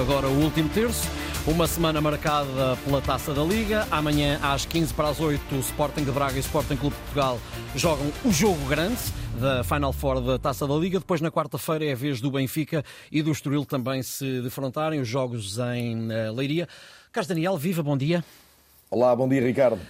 agora o último terço. Uma semana marcada pela Taça da Liga. Amanhã, às 15 para as 8, o Sporting de Braga e o Sporting Clube de Portugal jogam o jogo grande da Final Four da Taça da Liga. Depois, na quarta-feira, é a vez do Benfica e do Estoril também se defrontarem. Os jogos em eh, Leiria. Carlos Daniel, viva, bom dia. Olá, bom dia, Ricardo.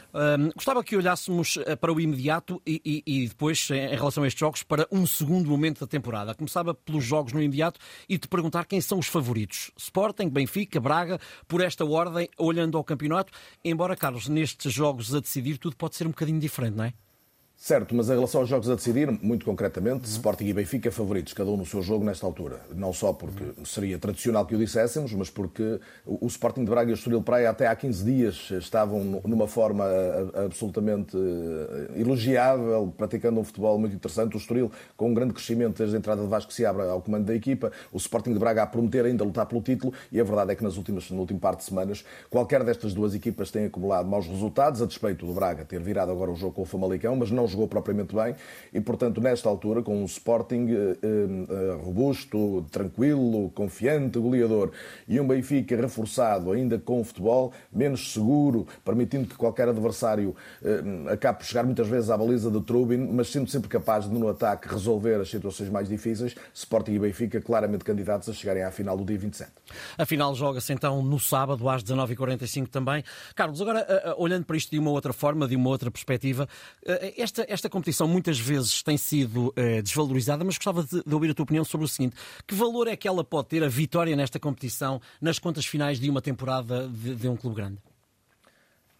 Gostava que olhássemos eh, para o imediato e, e, e, depois, em relação a estes jogos, para um segundo momento da temporada. Começava pelos jogos no imediato e te perguntar quem são os favoritos. Sporting, Benfica, Braga, por esta ordem, olhando ao campeonato. Embora, Carlos, nestes jogos a decidir, tudo pode ser um bocadinho diferente, não é? Certo, mas em relação aos jogos a decidir, muito concretamente, uhum. Sporting e Benfica favoritos, cada um no seu jogo nesta altura. Não só porque uhum. seria tradicional que o disséssemos, mas porque o Sporting de Braga e o Estoril Praia até há 15 dias estavam numa forma absolutamente eh, elogiável, praticando um futebol muito interessante. O Estoril com um grande crescimento desde a entrada de Vasco se abre ao comando da equipa. O Sporting de Braga a prometer ainda lutar pelo título e a verdade é que nas últimas, na última parte de semanas, qualquer destas duas equipas tem acumulado maus resultados, a despeito do Braga ter virado agora o jogo com o Famalicão, mas não não jogou propriamente bem e, portanto, nesta altura, com um Sporting eh, eh, robusto, tranquilo, confiante, goleador e um Benfica reforçado ainda com o futebol, menos seguro, permitindo que qualquer adversário eh, acabe por chegar muitas vezes à baliza de Trubin, mas sendo sempre capaz de, no ataque, resolver as situações mais difíceis, Sporting e Benfica claramente candidatos a chegarem à final do dia 27. A final joga-se então no sábado, às 19h45 também. Carlos, agora, olhando para isto de uma outra forma, de uma outra perspectiva, esta esta, esta competição muitas vezes tem sido uh, desvalorizada, mas gostava de, de, ouvir a tua opinião sobre o seguinte: que valor é que ela pode ter, a vitória nesta competição, nas contas finais de uma temporada de, de um clube grande?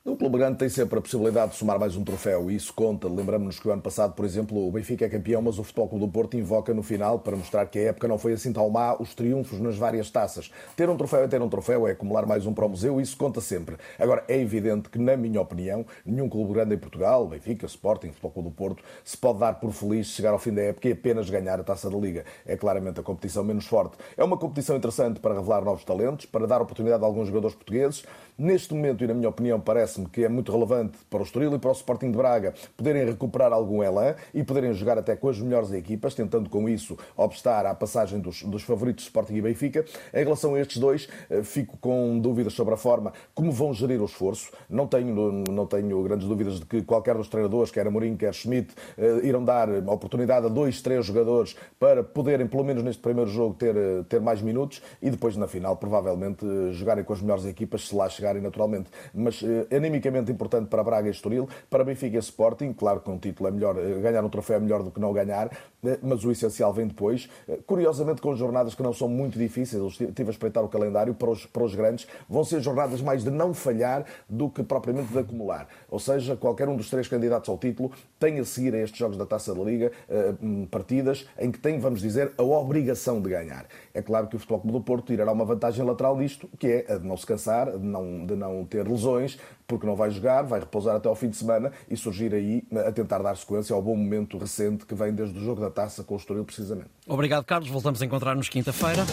O Clube Grande tem sempre a possibilidade de somar mais um troféu e isso conta. Lembramos-nos que o ano passado, por exemplo, o Benfica é campeão, mas o Futebol Clube do Porto invoca no final, para mostrar que a época não foi assim tão má, os triunfos nas várias taças. Ter um troféu é ter um troféu, é acumular mais um para o museu isso conta sempre. Agora, é evidente que, na minha opinião, nenhum Clube Grande em Portugal, Benfica, Sporting, Futebol Clube do Porto, se pode dar por feliz chegar ao fim da época e apenas ganhar a Taça da Liga. É claramente a competição menos forte. É uma competição interessante para revelar novos talentos, para dar oportunidade a alguns jogadores portugueses. Neste momento, e na minha opinião, parece-me que é muito relevante para o Estoril e para o Sporting de Braga poderem recuperar algum elan e poderem jogar até com as melhores equipas, tentando com isso obstar à passagem dos, dos favoritos Sporting e Benfica. Em relação a estes dois, eh, fico com dúvidas sobre a forma como vão gerir o esforço. Não tenho, não tenho grandes dúvidas de que qualquer dos treinadores, quer Amorim, quer Schmidt, eh, irão dar a oportunidade a dois, três jogadores para poderem, pelo menos neste primeiro jogo, ter, eh, ter mais minutos e depois na final, provavelmente, jogarem com as melhores equipas, se lá chegar chegarem naturalmente. Mas uh, animicamente importante para Braga e Estoril, para Benfica e Sporting, claro que um título é melhor, uh, ganhar um troféu é melhor do que não ganhar, uh, mas o essencial vem depois. curiosamente, com jornadas que não são muito difíceis, eu estive a espreitar o calendário para os, para os grandes, vão ser jornadas mais de não falhar do que propriamente de acumular. Ou seja, qualquer um dos três candidatos ao título tem a seguir a estes jogos da Taça da Liga hum, partidas em que tem, vamos dizer, a obrigação de ganhar. É claro que o Futebol Clube do Porto tirará uma vantagem lateral disto, que é a de não se cansar, de não de não ter lesões, porque não vai jogar, vai repousar até ao fim de semana e surgir aí a tentar dar sequência ao bom momento recente que vem desde o jogo da taça com o Estoril, precisamente. Obrigado, Carlos. Voltamos a encontrar-nos quinta-feira.